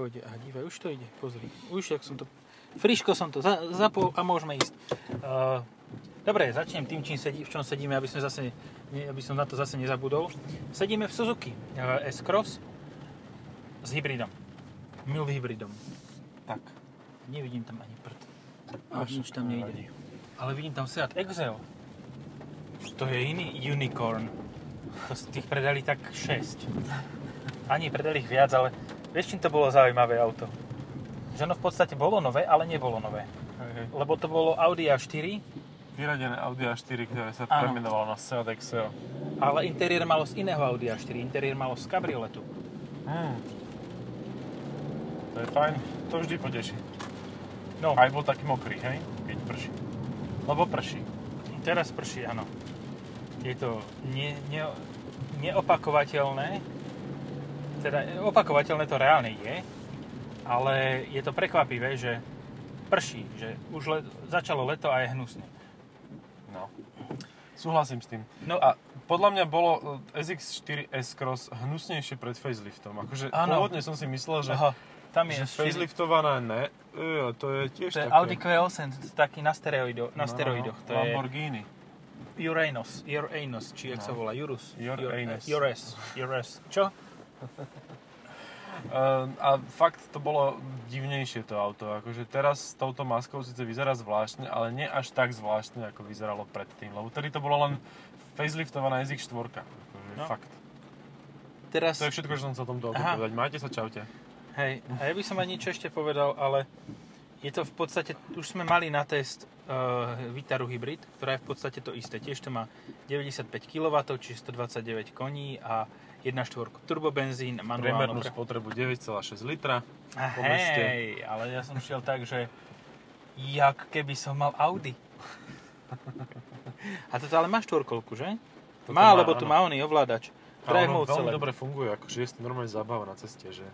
pôjde. A dívaj, už to ide, pozri. Už, jak som to... Friško som to za, zapol a môžeme ísť. Uh, dobre, začnem tým, čím sedí, v čom sedíme, aby, sme zase, ne, aby som na to zase nezabudol. Sedíme v Suzuki uh, S-Cross s hybridom. Mil hybridom. Tak. Nevidím tam ani prd. A Až nič tam nejde. Ale vidím tam Seat Excel. To je iný unicorn. To z tých predali tak 6. Ani predali ich viac, ale vieš, čím to bolo zaujímavé auto? Že ono v podstate bolo nové, ale nebolo nové. Hej, hej. Lebo to bolo Audi A4, Vyradené Audi A4, ktoré sa Áno. premenovalo na Seat Excel. ale interiér malo z iného Audi A4. Interiér malo z kabrioletu. Hmm. To je fajn, to vždy poteší. No, Aj bol taký mokrý, hej? Keď prší. Lebo prší. teraz prší, áno. Je to ne, ne, neopakovateľné. Teda opakovateľné to reálne je, ale je to prekvapivé, že prší, že už le, začalo leto a je hnusne. No. Súhlasím s tým. No, A podľa mňa bolo e, SX4 S-Cross hnusnejšie pred faceliftom. Akože Áno. pôvodne som si myslel, že, aha, tam je že faceliftovaná ne. E, to je tiež to je také... Audi Q8, taký na, steroido, na No, steroidoch. To Lamborghini. je Uranus, Uranus, či jak No. sa volá, Urus. Uranus. Ures, Ures. Čo? A fakt to bolo divnejšie to auto. Akože teraz s touto maskou síce vyzerá zvláštne, ale nie až tak zvláštne, ako vyzeralo predtým. Lebo tedy to bolo len faceliftovaná SX4. Akože No. fakt. Teraz... To je všetko, čo som o tomto auto Aha. povedať. Majte sa, čaute. Hej, a ja by som aj niečo ešte povedal, ale je to v podstate, už sme mali na test uh, Vitaru Hybrid, ktorá je v podstate to isté. Tiež to má 95 kW, čiže 129 koní a 1.4 turbobenzín, Priemernú pre... spotrebu 9,6 litra. Po meste. hej, ale ja som šiel tak, že jak keby som mal Audi. A toto ale má štvorkolku, že? Toto má, má, lebo tu má oný ovládač. Ale Drive mode veľmi select. dobre funguje, akože je normálne zábava na ceste, že,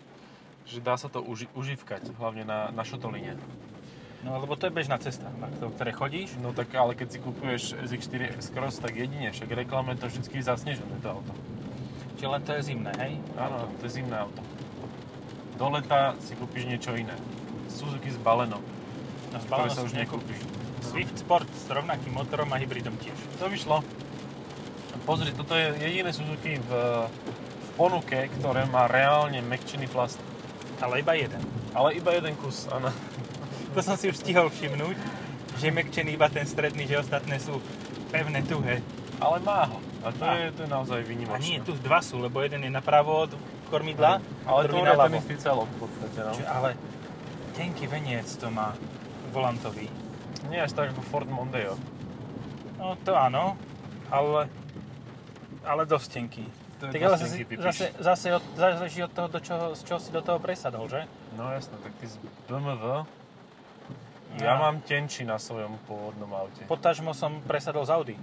že dá sa to uži- užívkať, hlavne na, na šotoline. No lebo to je bežná cesta, na to- ktorej chodíš. No tak ale keď si kupuješ SX4 X-Cross, tak jedine, však reklame to vždy zasnežené to auto. Čiže len to je zimné, hej? Áno, to je zimné auto. Do leta si kúpiš niečo iné. Suzuki s balenom, No, ktoré zbalenosť sa už nekúpiš. Swift Sport s rovnakým motorom a hybridom tiež. To vyšlo. Pozri, toto je jediné Suzuki v, v ponuke, ktoré má reálne mekčený plast. Ale iba jeden. Ale iba jeden kus, áno. To som si už stihol všimnúť, že je mekčený iba ten stredný, že ostatné sú pevné, tuhé. Ale má ho. A to, Má. je, to je naozaj A výnimočné. nie, tu dva sú, lebo jeden je napravo od kormidla, Ale to druhý je na ten ľavo. istý celok v podstate, no. Čiže, ale tenký veniec to má volantový. Nie až tak ako Ford Mondeo. No to áno, ale, ale dosť tenký. To je Tak ale zase, zase, zase od, záleží od toho, do čoho, z čoho si do toho presadol, že? No jasno, tak ty z BMW. Ja mám tenčí na svojom pôvodnom aute. Potažmo som presadol z Audi.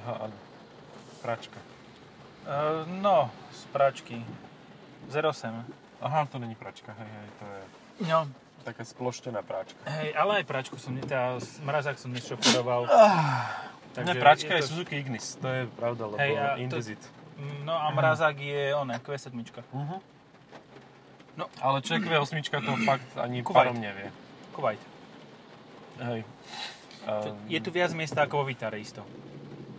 Aha, áno. Pračka. Uh, no, z práčky. 08. Aha, to není pračka, hej, hej, to je No, taká sploštená práčka. hej, ale aj práčku som, teda mrazák som nešoferoval. Ne, pračka je, to- Suzuki Ignis, to je pravda, lebo Hej, a to-. No a mrazák je on, Q7. Uh-huh. No. Ale ČQ8 to fakt ani Kuwait. parom nevie. Kuwait. Hej. Um, Je tu viac miesta ako vo Vitare isto.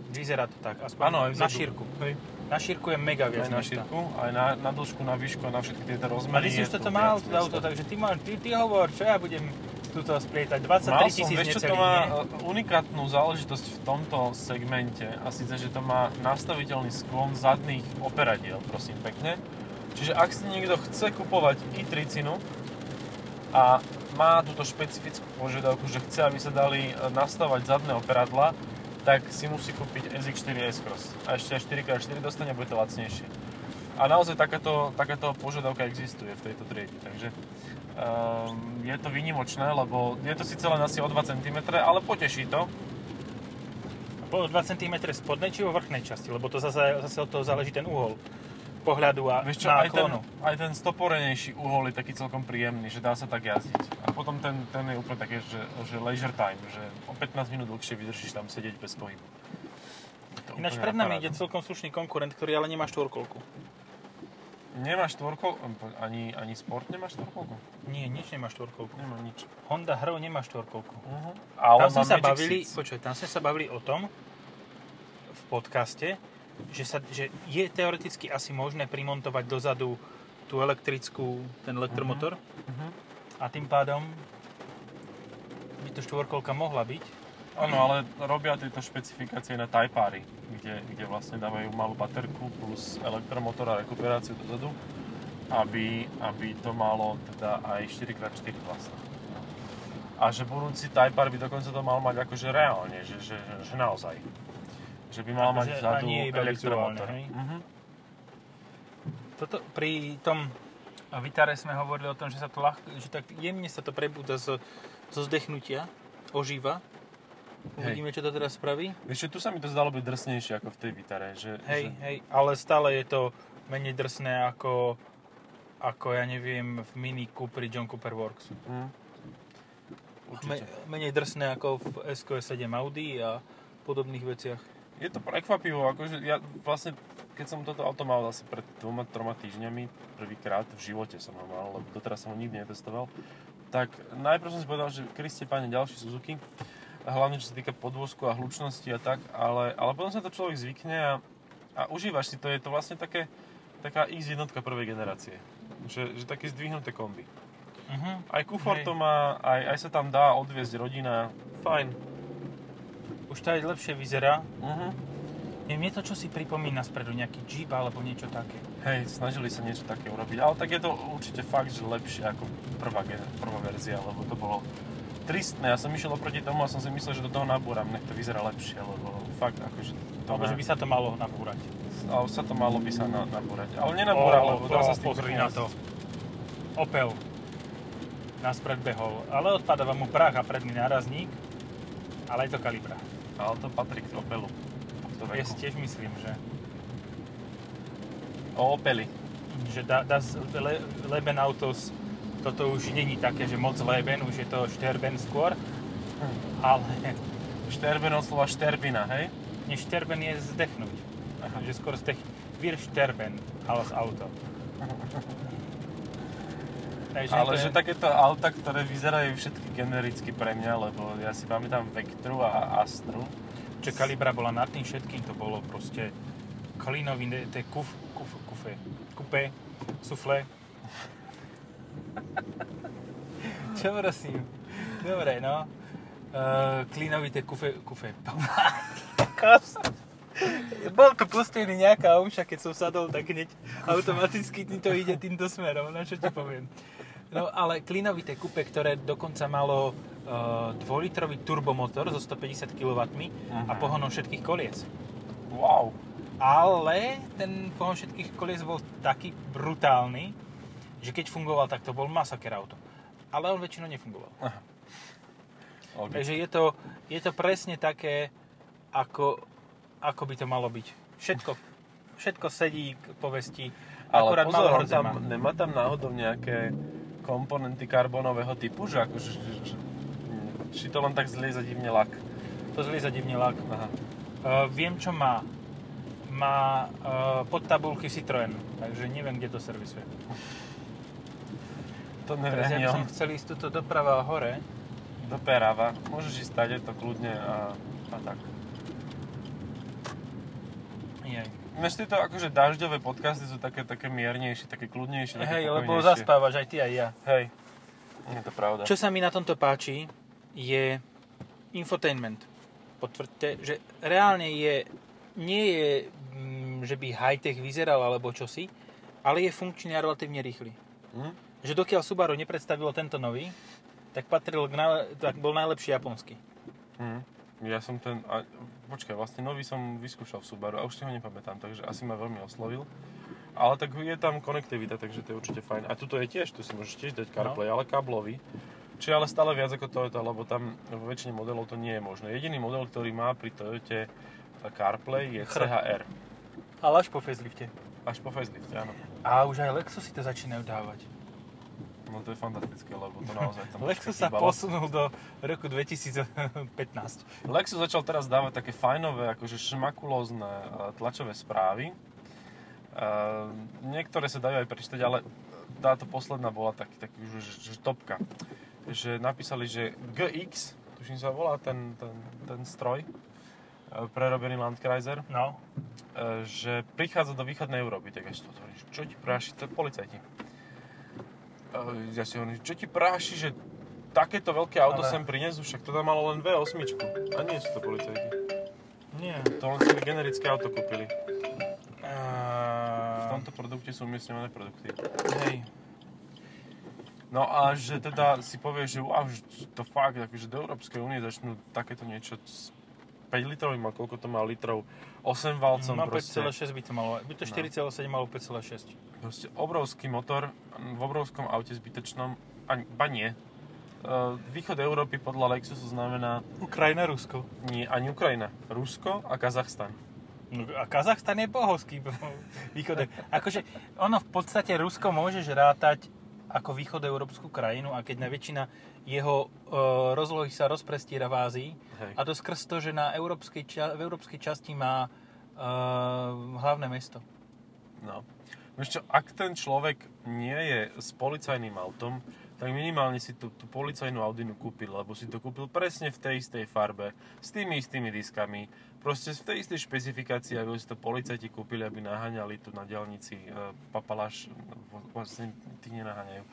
Vyzerá to tak, aspoň Áno, aj na šírku. Hej. Na šírku je mega viac aj na miesta. šírku, aj na, na dĺžku, na výšku na všetky tieto A rozmery. ty si už toto mal, toto auto, takže ty, máš, ty, ty hovor, čo ja budem tuto splietať. 23 Mal som, tisíc vieš čo to necelých, má nie? e, unikátnu záležitosť v tomto segmente a síce, že to má nastaviteľný sklon zadných operadiel, prosím pekne. Čiže ak si niekto chce kupovať i30 a má túto špecifickú požiadavku, že chce, aby sa dali e, nastavať zadné operadla, tak si musí kúpiť SX4 S-Cross. A ešte aj 4x4 dostane, bude to lacnejšie. A naozaj takáto, takáto požiadavka existuje v tejto triede, takže um, je to výnimočné, lebo je to síce len asi o 2 cm, ale poteší to. Po 2 cm spodnej či vo vrchnej časti, lebo to zase, zase od toho záleží ten uhol pohľadu a Vieš čo, aj ten, aj ten stoporenejší uhol je taký celkom príjemný, že dá sa tak jazdiť. A potom ten, ten je úplne také, že, že leisure time, že o 15 minút dlhšie vydržíš tam sedieť bez pohybu. Ináč pred na nami ide celkom slušný konkurent, ktorý ale nemá štvorkolku. Nemá štvorkolku, ani, ani Sport nemá štvorkolku? Nie, nič nemá štvorkolku. Nemá nič. Honda Hro nemá štvorkolku. Uh-huh. Ale tam sme sa Magic bavili, počuj, tam sme sa bavili o tom v podcaste, že, sa, že je teoreticky asi možné primontovať dozadu tú elektrickú, ten elektromotor Mhm. A tým pádom by to štvorkolka mohla byť. Áno, ale robia tieto špecifikácie na Type-ary, kde, kde vlastne dávajú malú baterku plus elektromotor a rekuperáciu dozadu, aby, aby to malo teda aj 4x4 vlastne. A že budúci Type-R by dokonca to mal mať akože reálne, že, že, že naozaj. Že by mal mať Akože vzadu nie iba elektromotor. vizuálne, hej? Mhm. Toto, pri tom Vitare sme hovorili o tom, že sa to ľahko, že tak jemne sa to prebúda zo, zo zdechnutia, ožíva. Uvidíme, čo to teraz spraví. Vieš čo, tu sa mi to zdalo byť drsnejšie ako v tej Vitare. Že, Hej, že, hej, ale stále je to menej drsné ako, ako ja neviem, v Mini Cooperi John Cooper Works. Mm. Me, menej drsné ako v SQ7 Audi a podobných veciach. Je to prekvapivo, akože ja vlastne, keď som toto auto mal asi pred dvoma, troma týždňami, prvýkrát v živote som ho mal, lebo doteraz som ho nikdy netestoval, tak najprv som si povedal, že Kriste páne ďalší Suzuki, hlavne čo sa týka podvozku a hlučnosti a tak, ale, ale potom sa to človek zvykne a, a užívaš si to, je to vlastne také, taká X jednotka prvej generácie. Že, že také zdvihnuté kombi. Uh-huh. Aj kufor Hej. to má, aj, aj sa tam dá odviezť rodina, fajn. Už to aj lepšie vyzerá. Uh-huh. Je, mne to čo si pripomína spredu, nejaký Jeep alebo niečo také. Hej, snažili sa niečo také urobiť, ale tak je to určite fakt, že lepšie ako prvá, prvá verzia, lebo to bolo tristné. Ja som išiel oproti tomu a som si myslel, že do toho nabúram, nech to vyzerá lepšie, lebo fakt akože to Alebo má, že by sa to malo nabúrať. ale sa to malo by sa na, nabúrať. Ale nenabúra, Ó, lebo dá sa pozri na to. Opel nás predbehol, ale odpadáva mu prach a predný nárazník, ale je to kalibra. Ale to patrí k Opelu. To Ja veku. si tiež myslím, že, O Opeli. že da, das Le, Leben Autos toto už není také, že moc Leben, už je to Sterben skôr, ale Šterben od slova šterbina, hej? než Sterben je zdechnúť. Že skôr zdech... Wir Sterben als Auto. Takže Ale že takéto auta, ktoré vyzerajú všetky genericky pre mňa, lebo ja si pamätám Vectru a Astru. Čo Kalibra bola nad tým všetkým, to bolo proste klínový, ne- to kuf, kuf, kufe, kupe, sufle. Čo prosím? Dobre, no. Uh, klínovité kufe, kufe. Kokos. Bol tu pustený nejaká omša, keď som sadol, tak hneď automaticky ti to ide týmto smerom, no čo ti poviem. No ale klinovité kupe, ktoré dokonca malo uh, 2-litrový turbomotor so 150 kW a pohonom všetkých kolies. Wow. Ale ten pohon všetkých kolies bol taký brutálny, že keď fungoval, tak to bol masaker auto. Ale on väčšinou nefungoval. Okay. Takže je to, je to presne také, ako, ako by to malo byť. Všetko, všetko sedí k povesti, Ale akorát pozor, tam, nemá tam náhodou nejaké komponenty karbónového typu, že akože, že, že, či to len tak zlieza divne lak. To zlieza divne lak. Aha. Uh, viem, čo má. Má uh, podtabulky Citroën, takže neviem, kde to servisuje. To Teraz ja by neviem, som chcel ísť tuto doprava hore. do Perava. Môžeš ísť stade to kľudne a, a tak. Jej. Ináč tieto akože dažďové podcasty sú také, také miernejšie, také kľudnejšie, také Hej, lebo zaspávaš aj ty aj ja. Hej. Je to pravda. Čo sa mi na tomto páči, je infotainment. Potvrďte, že reálne je, nie je, mm, že by high-tech vyzeral alebo čosi, ale je funkčný a relatívne rýchly. Hm? Že dokiaľ Subaru nepredstavilo tento nový, tak patril k najle- tak bol najlepší japonský. Hm. Ja som ten... A, počkaj, vlastne nový som vyskúšal v Subaru a už si ho nepamätám, takže asi ma veľmi oslovil. Ale tak je tam konektivita, takže to je určite fajn. A tuto je tiež, tu si môžeš tiež dať CarPlay, ale káblový. Čiže ale stále viac ako Toyota, lebo tam vo väčšine modelov to nie je možné. Jediný model, ktorý má pri Toyote CarPlay je Chr. Ale až po facelifte. Až po facelifte, áno. A už aj Lexusy to začínajú dávať. No to je fantastické, lebo to naozaj tam Lexus sa chýbalo. posunul do roku 2015. Lexus začal teraz dávať také fajnové, akože šmakulózne e, tlačové správy. E, Uh, niektoré sa dajú aj prečítať, ale táto posledná bola taký, taký už, že, že topka. Že napísali, že GX, tuším sa volá ten, ten, ten stroj, uh, prerobený Landkreiser, No. uh, že prichádza do východnej Európy. Tak ja si to hovorím, čo ti práši, to policajti. Uh, ja si hovorím, čo ti práši, že takéto veľké auto Ale- sem prinesú, však to tam malo len V8. A nie sú to policajti. Nie. To len si generické auto kúpili. V Uh, tomto produkte sú umiestňované produkty. hej. No a že teda si povie, že wow, to fakt, akože do Európskej únie začnú takéto niečo s 5 litrovým, a koľko to má litrov, 8 valcom, No proste, 5,6 by to malo. By to 4,7 malo 5,6. proste obrovský motor v obrovskom aute zbytečnom, ani, ba nie. Uh, východ Európy podľa Lexusu znamená Ukrajina, Rusko. nie ani Ukrajina, Rusko a Kazachstan. No a Kazachstan je bohovský východ. Akože ono v podstate Rusko môžeš rátať ako východoeurópsku krajinu a keď na väčšina jeho e, rozlohy sa rozprestiera v Ázii Hej. a to skrz to, že na európskej, ča- v európskej časti má e, hlavné mesto. No. Čo, ak ten človek nie je s policajným autom, tak minimálne si tú, tú policajnú Audinu kúpil, lebo si to kúpil presne v tej istej farbe, s tými istými diskami, proste v tej istej špecifikácii, aby si to policajti kúpili, aby naháňali tu na diálnici e, papaláš, vlastne tí nenaháňajú, e,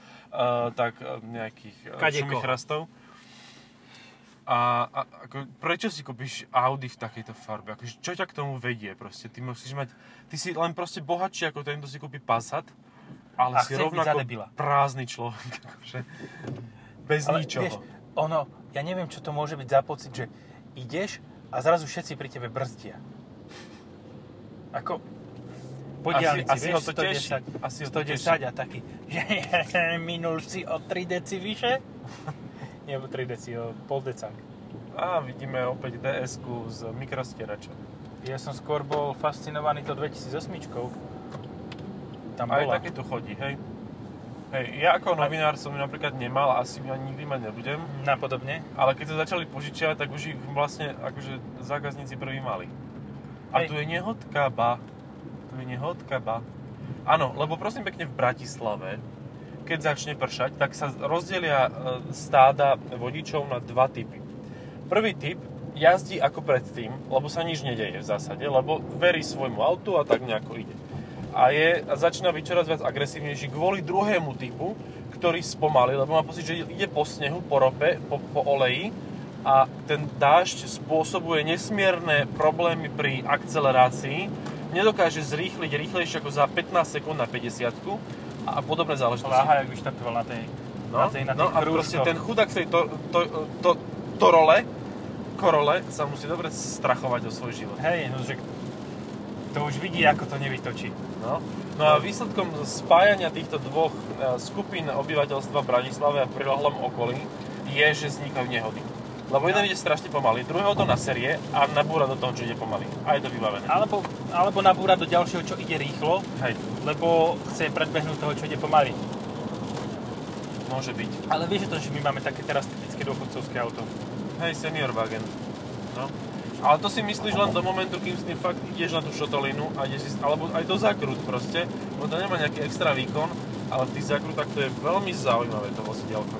tak e, nejakých e, Kadekoho. šumichrastov. A, a ako, prečo si kúpiš Audi v takejto farbe? Akože, čo ťa k tomu vedie? Proste, ty musíš mať, ty si len proste bohatší ako ten, kto si kúpi Passat, ale A si rovnako prázdny človek. Akože, bez Ale ničoho. vieš, ono, ja neviem, čo to môže byť za pocit, že ideš a zrazu všetci pri tebe brzdia. Ako, po diálnici, asi vieš, ho to teší. 110, Asi ho to 110 a taký, že minul si o 3 deci vyše? Nie, o 3 deci, o pol decák. A vidíme opäť ds z mikrostierača. Ja som skôr bol fascinovaný to 2008 Tam Aj bola. také tu chodí, hej. Hej, ja ako novinár som ju napríklad nemal, asi ju ani nikdy mať nebudem, Napodobne. ale keď sa začali požičiavať, tak už ich vlastne akože zákazníci prvý mali. A Hej. tu je nehodka, ba. Tu je nehodka, ba. Áno, lebo prosím pekne v Bratislave, keď začne pršať, tak sa rozdelia e, stáda vodičov na dva typy. Prvý typ jazdí ako predtým, lebo sa nič nedeje v zásade, lebo verí svojmu autu a tak nejako ide. A, je, a začína byť čoraz viac agresívnejší kvôli druhému typu, ktorý spomalí, lebo má pocit, že ide po snehu, po rope, po, po oleji a ten dážď spôsobuje nesmierne problémy pri akcelerácii, nedokáže zrýchliť rýchlejšie ako za 15 sekúnd na 50 a podobné záležitosti. Láha, jak vyštartoval na tej, No, na tej, na no tých a proste ten chudák v tej to, to, to, torole, korole sa musí dobre strachovať o svoj život. Hej, no že to už vidí, ako to nevytočí. No. no a výsledkom spájania týchto dvoch e, skupín obyvateľstva Bratislave a prilahlom okolí je, že vznikajú nehody. Lebo jeden ide strašne pomaly, druhého to naserie a nabúra do toho, čo ide pomaly. A je to vybavené. Alebo, alebo nabúra do ďalšieho, čo ide rýchlo, Hej, lebo chce predbehnúť toho, čo ide pomaly. môže byť. Ale vieš to, že my máme také teraz typické dôchodcovské auto. Hej, senior wagen. No. Ale to si myslíš len do momentu, kým s tým fakt ideš na tú šotolinu a ideš si, alebo aj do zakrut proste, lebo to nemá nejaký extra výkon, ale v tých zakrutách to je veľmi zaujímavé to vozidielko.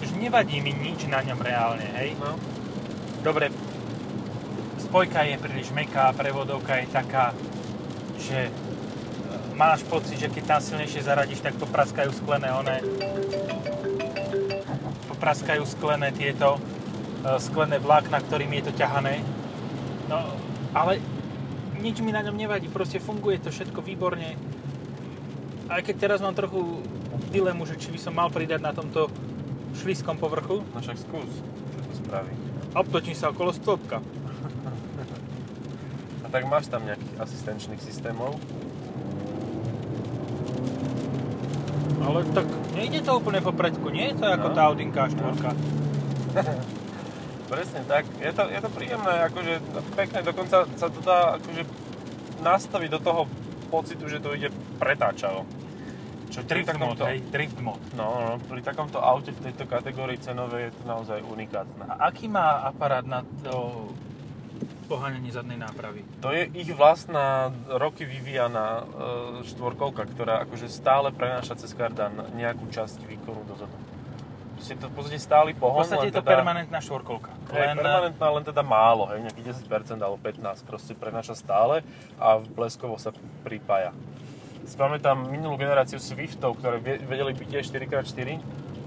Už nevadí mi nič na ňom reálne, hej. No. Dobre, spojka je príliš meká, prevodovka je taká, že e, máš pocit, že keď tam silnejšie zaradíš, tak popraskajú sklené one, popraskajú sklené tieto, sklené vlákna, ktorým je to ťahané. No, ale nič mi na ňom nevadí, proste funguje to všetko výborne. Aj keď teraz mám trochu dilemu, že či by som mal pridať na tomto šliskom povrchu, No však skús, čo to spraví. obtočím sa okolo stĺpka. A tak máš tam nejakých asistenčných systémov? Ale tak nejde to úplne po predku, nie je to ako No. tá Audinka 4. Presne tak. Je to, je to príjemné, akože pekné, dokonca sa to dá akože nastaviť do toho pocitu, že to ide pretáčavo. Čo pri Drift mod, hej, drift mod. no, no, pri takomto aute v tejto kategórii cenovej je to naozaj unikátne. A aký má aparát na to poháňanie zadnej nápravy. To je ich vlastná roky vyvíjaná e, štvorkolka, ktorá akože stále prenáša cez kardan nejakú časť výkonu dozadu. Proste to v podstate stály V pohon, podstate len je to teda, permanentná štvorkolka. Hej, permanentná, len teda málo, hej, nejakých 10% alebo 15% proste prenáša stále a bleskovo sa pripája. Spamätám minulú generáciu Swiftov, ktoré vedeli byť tiež 4x4,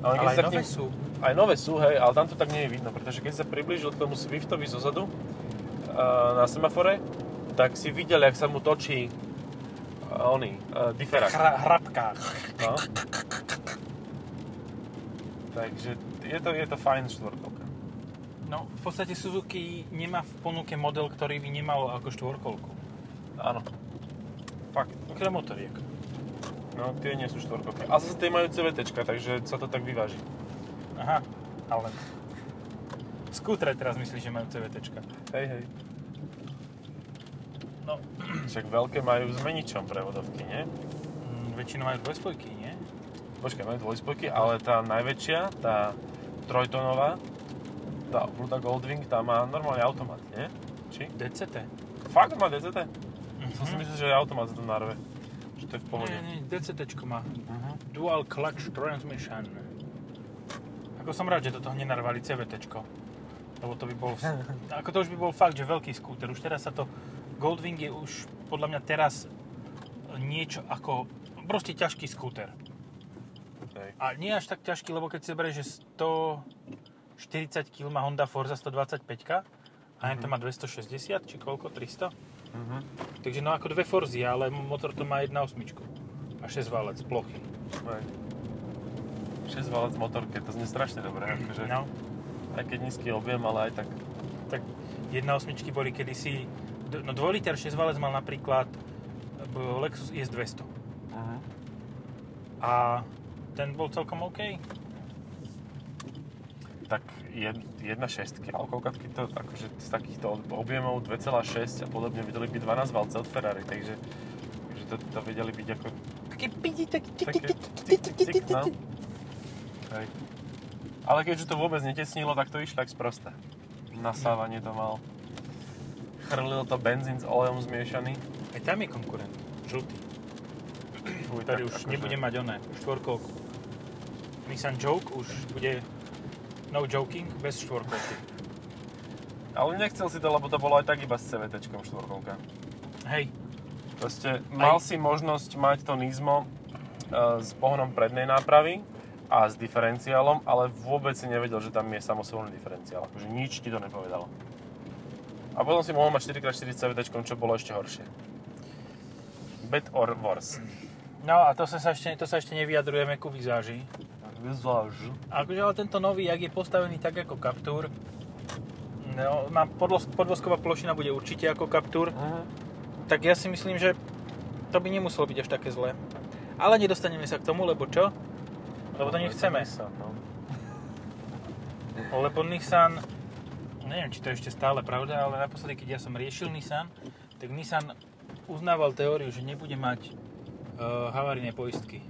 ale, Ale aj sa nové ním- sú. Aj nové sú, hej, ale tam to tak nie je vidno, pretože keď sa priblížil k tomu Swiftovi zozadu uh, na semafore, tak si videl, jak sa mu točí uh, oný, uh, diferák. Hra, hrabká. No. Takže je to, je to fajn štvorkolka. No, v podstate Suzuki nemá v ponuke model, ktorý by nemal ako štvorkolku. Áno. Fakt. Okrem motoriek. No, tie nie sú štvorkolky. A zase tie majú CVT, takže sa to tak vyváži. Aha, ale... Skútre teraz myslíš, že majú CVT. Hej, hej. No, Však veľké majú s meničom prevodovky, nie? mm, väčšinou majú dvojspojky, nie? Počkaj, majú dvojspojky, ale tá najväčšia, tá trojtonová, tá Pluta Goldwing, tá má normálne automat, nie? Či? DCT. Fakt má DCT? Mhm. Som si myslel, že je automat to narve. Že to je v pohode. Nie, nie, DCT má. Mhm. Dual Clutch Transmission. Ako som rád, že do toho nenarvali CVT. Lebo to by bol... Ako to už by bol fakt, že veľký skúter. Už teraz sa to... Goldwing je už podľa mňa teraz niečo ako... Proste ťažký skúter. Hej. A nie až tak ťažký, lebo keď si zoberieš, že 140 kg má Honda Forza 125 a mm-hmm. má 260, či koľko? 300? Mhm. Takže no ako dve Forzy, ale motor to má 1.8 a 6 válec, plochy. Hej. 6 valec motorke, to znie strašne dobre, akože, No, aj keď nízky objem, ale aj tak. tak 1.8 boli kedysi, no 2 liter 6 válec mal napríklad b- Lexus IS200 Mhm. a ten bol celkom OK. Tak jed- jedna šestky, ale koľkatky to akože z takýchto objemov 2,6 a podobne vedeli byť 12 valce od Ferrari, takže, takže to, to vedeli byť ako Také pidi, tak no. Ale keďže to vôbec netesnilo, tak to išlo jak sprosté. Nasávanie to mal. Chrlil to benzín s olejom zmiešaný. Aj tam je konkurent, žltý, Fuj, ktorý tak už akože- nebude mať oné, štvorkolku. Nissan Joke už bude no joking, bez štvorkolky. Ale nechcel si to, lebo to bolo aj tak iba s CVT štvorkolka. Hej, Proste mal Aj- si možnosť mať to Nismo e, s pohonom prednej nápravy a s diferenciálom, ale vôbec si nevedel, že tam je samosolný diferenciál. Akože nič ti to nepovedalo. A potom si mohol mať 4x4 s CVT, čo bolo ešte horšie. Bet or worse. no a to sa ešte, to sa ešte nevyjadrujeme ku vizáži. Vizáž. Akože ale tento nový, jak je postavený tak ako Captur, no, má podlos, podvozková plošina bude určite ako Captur, Uh-huh. tak ja si myslím, že to by nemuselo byť až také zlé. Ale nedostaneme sa k tomu, lebo čo? Lebo to nechceme. No. Lebo Nissan, neviem, či to je ešte stále pravda, ale naposledy, keď ja som riešil Nissan, tak Nissan uznával teóriu, že nebude mať uh, havarijné poistky.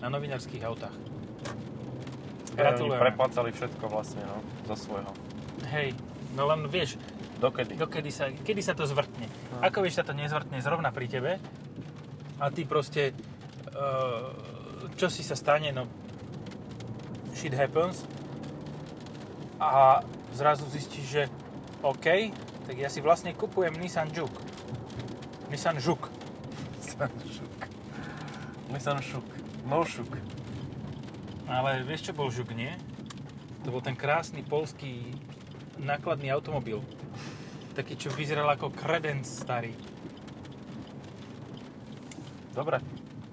Na novinárskych autách. Oni Gratulujem. preplácali všetko vlastne, no, zo svojho. Hej, no len vieš, Dokedy? dokedy sa, kedy sa to zvrtne. No. Ako vieš, sa to nezvrtne zrovna pri tebe a ty proste, uh, čo si sa stane, no shit happens a zrazu zistíš, že OK, tak ja si vlastne kupujem Nissan Juke. Nissan Juke. Nissan Šuk. Nissan Šuk. No Šuk. Ale vieš, čo bol Juke, nie? To bol ten krásny polský nákladný automobil. Taký, čo vyzeral ako kredenc starý. Dobre.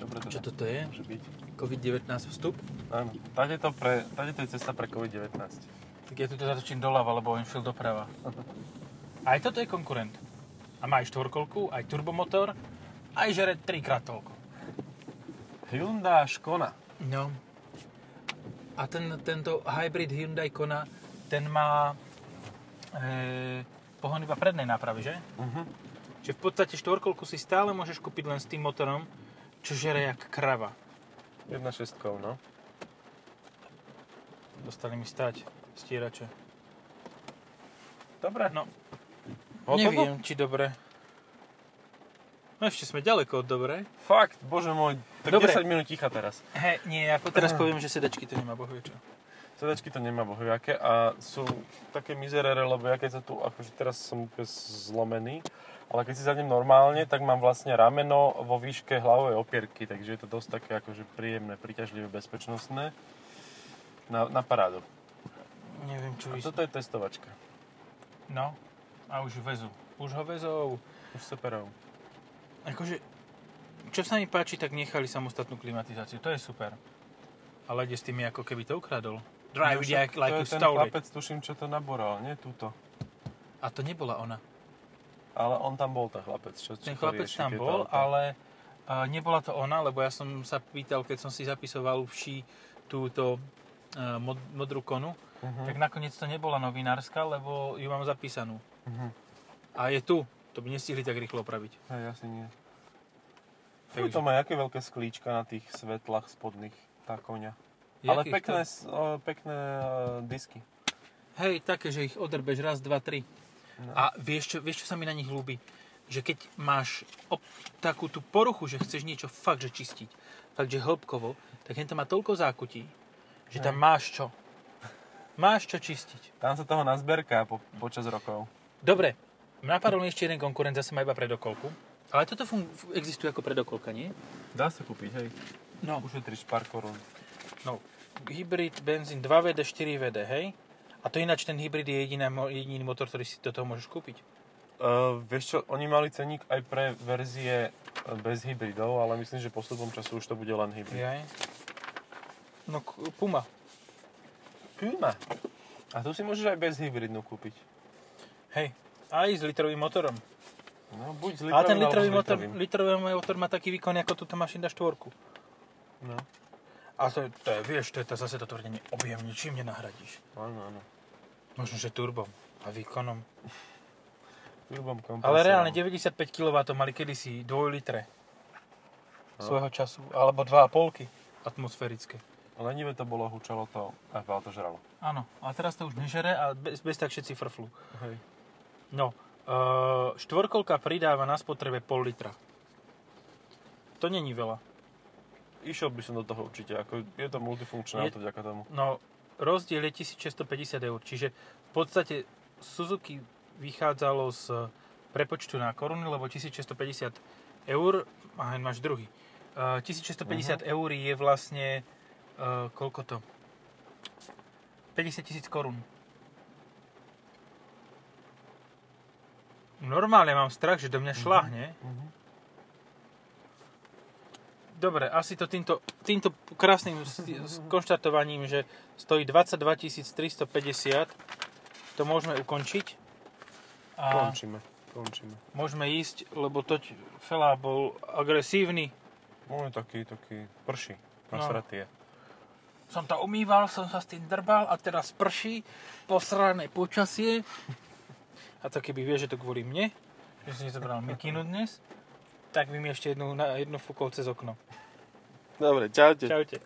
Dobre, dobre. Čo toto je? Môže byť. COVID-19 vstup? Áno. Tade to, pre, tade to je cesta pre COVID-19. Tak ja tu to zatočím doľava, lebo on šiel doprava. Aj toto je konkurent. A má aj štvorkolku, aj turbomotor, aj žere trikrát toľko. Hyundai Škona. No. A ten, tento hybrid Hyundai Kona, ten má e, pohon iba prednej nápravy, že? Uh-huh. Čiže v podstate štvorkolku si stále môžeš kúpiť len s tým motorom, čo žere jak krava. Jedna šestkou, no. Dostali mi stať stierače. Dobre. No, Hotovo? Neviem, či dobre. No ešte sme ďaleko od dobre. Fakt, bože môj. Tak Dobre. 10 minút ticha teraz. He, nie, ako teraz poviem, že sedačky to nemá bohvie čo. Sedačky to nemá bohviaké a sú také mizerere, lebo ja keď sa tu, akože teraz som úplne zlomený, ale keď si zadnem normálne, tak mám vlastne rameno vo výške hlavovej opierky, takže je to dosť také akože príjemné, príťažlivé, bezpečnostné. Na, na parádu. Neviem, čo A vys... toto je testovačka. No, a už vezú. Už ho vezou. Už superov. Akože, čo sa mi páči, tak nechali samostatnú klimatizáciu. To je super. Ale ide s tými, ako keby to ukradol. Drive it like, like to je ten it. chlapec, tuším, čo to naboral, nie túto. A to nebola ona. Ale on tam bol, ten chlapec. Čo, Ten chlapec rieši, tam bol, auta. ale a, nebola to ona, lebo ja som sa pýtal, keď som si zapisoval vší túto a, mod, modrú konu, Mhm. tak nakoniec to nebola novinárska, lebo ju mám zapísanú. Mhm. A je tu. To by nestihli tak rýchlo opraviť. Hej, asi nie. Takže... To má aké veľké sklíčka na tých svetlách spodných, tá koňa. Ale Jakých pekné, to- pekné uh, disky. Hej, také, že ich odrbeš raz, dva, tri. No. A vieš čo, vieš, čo sa mi na nich ľúbi? Že keď máš op- takú tú poruchu, že chceš niečo fakt, že čistiť, fakt, že hĺbkovo, tak to má toľko zákutí, že tam Hej. máš čo. Máš čo čistiť. Tam sa toho nazberká po, počas rokov. Dobre, napadol mi ešte jeden konkurent, zase má iba predokolku. Ale toto fun- existuje ako predokolka, nie? Dá sa kúpiť, hej. No. Ušetríš pár korún. no. Hybrid, benzín 2VD, 4VD, hej? A to ináč ten hybrid je jediná, mo- jediný motor, ktorý si do toho môžeš kúpiť. Uh, vieš čo, oni mali ceník aj pre verzie uh, bez hybridov, ale myslím, že postupom času už to bude len hybrid. Jaj. No, k- Puma. Puma. A tu si môžeš aj bez hybridnú kúpiť. Hej, aj s litrovým motorom. No, buď s litrovým, Ale ten litrový motor, litrový motor má taký výkon, ako túto mašina štvorku. No, A to, to je, vieš, to je to zase to tvrdenie, objem ničím nenahradíš. áno, áno. Možno, že turbom a výkonom. Turbom kompresorom. Ale reálne 95 kW mali kedysi 2 litre No. svojho času, alebo 2,5 atmosférické. Lenivé to bolo, hučalo to a to žralo. Áno, a teraz to už nežere a bez, bez tak všetci frflú. Hej. No, uh, štvorkolka pridáva na spotrebe pol litra. To není veľa. Išiel by som do toho určite, ako je to multifunkčné Je- auto vďaka tomu. No, rozdiel je 1650 eur, čiže v podstate Suzuki vychádzalo z prepočtu na koruny, lebo 1650 eur, a máš druhý, uh, 1650 eur je vlastne, uh, koľko to? 50 tisíc korún. Normálne mám strach, že do mňa šláhne. Mhm. Dobre, asi to týmto, týmto krásnym s- konštatovaním, že stojí 22 350, to môžeme ukončiť. A Končíme, končíme. môžeme ísť, lebo toť Fela bol agresívny. On je taký, taký prší, No. nasratý je. Som to umýval, som sa s tým drbal a teraz prší, posrané počasie. A to keby vie, že to kvôli mne, že si nezobral mikinu dnes, tak by mi ešte jednu, jednu fúkol cez okno. Dobre, čaute. Čaute.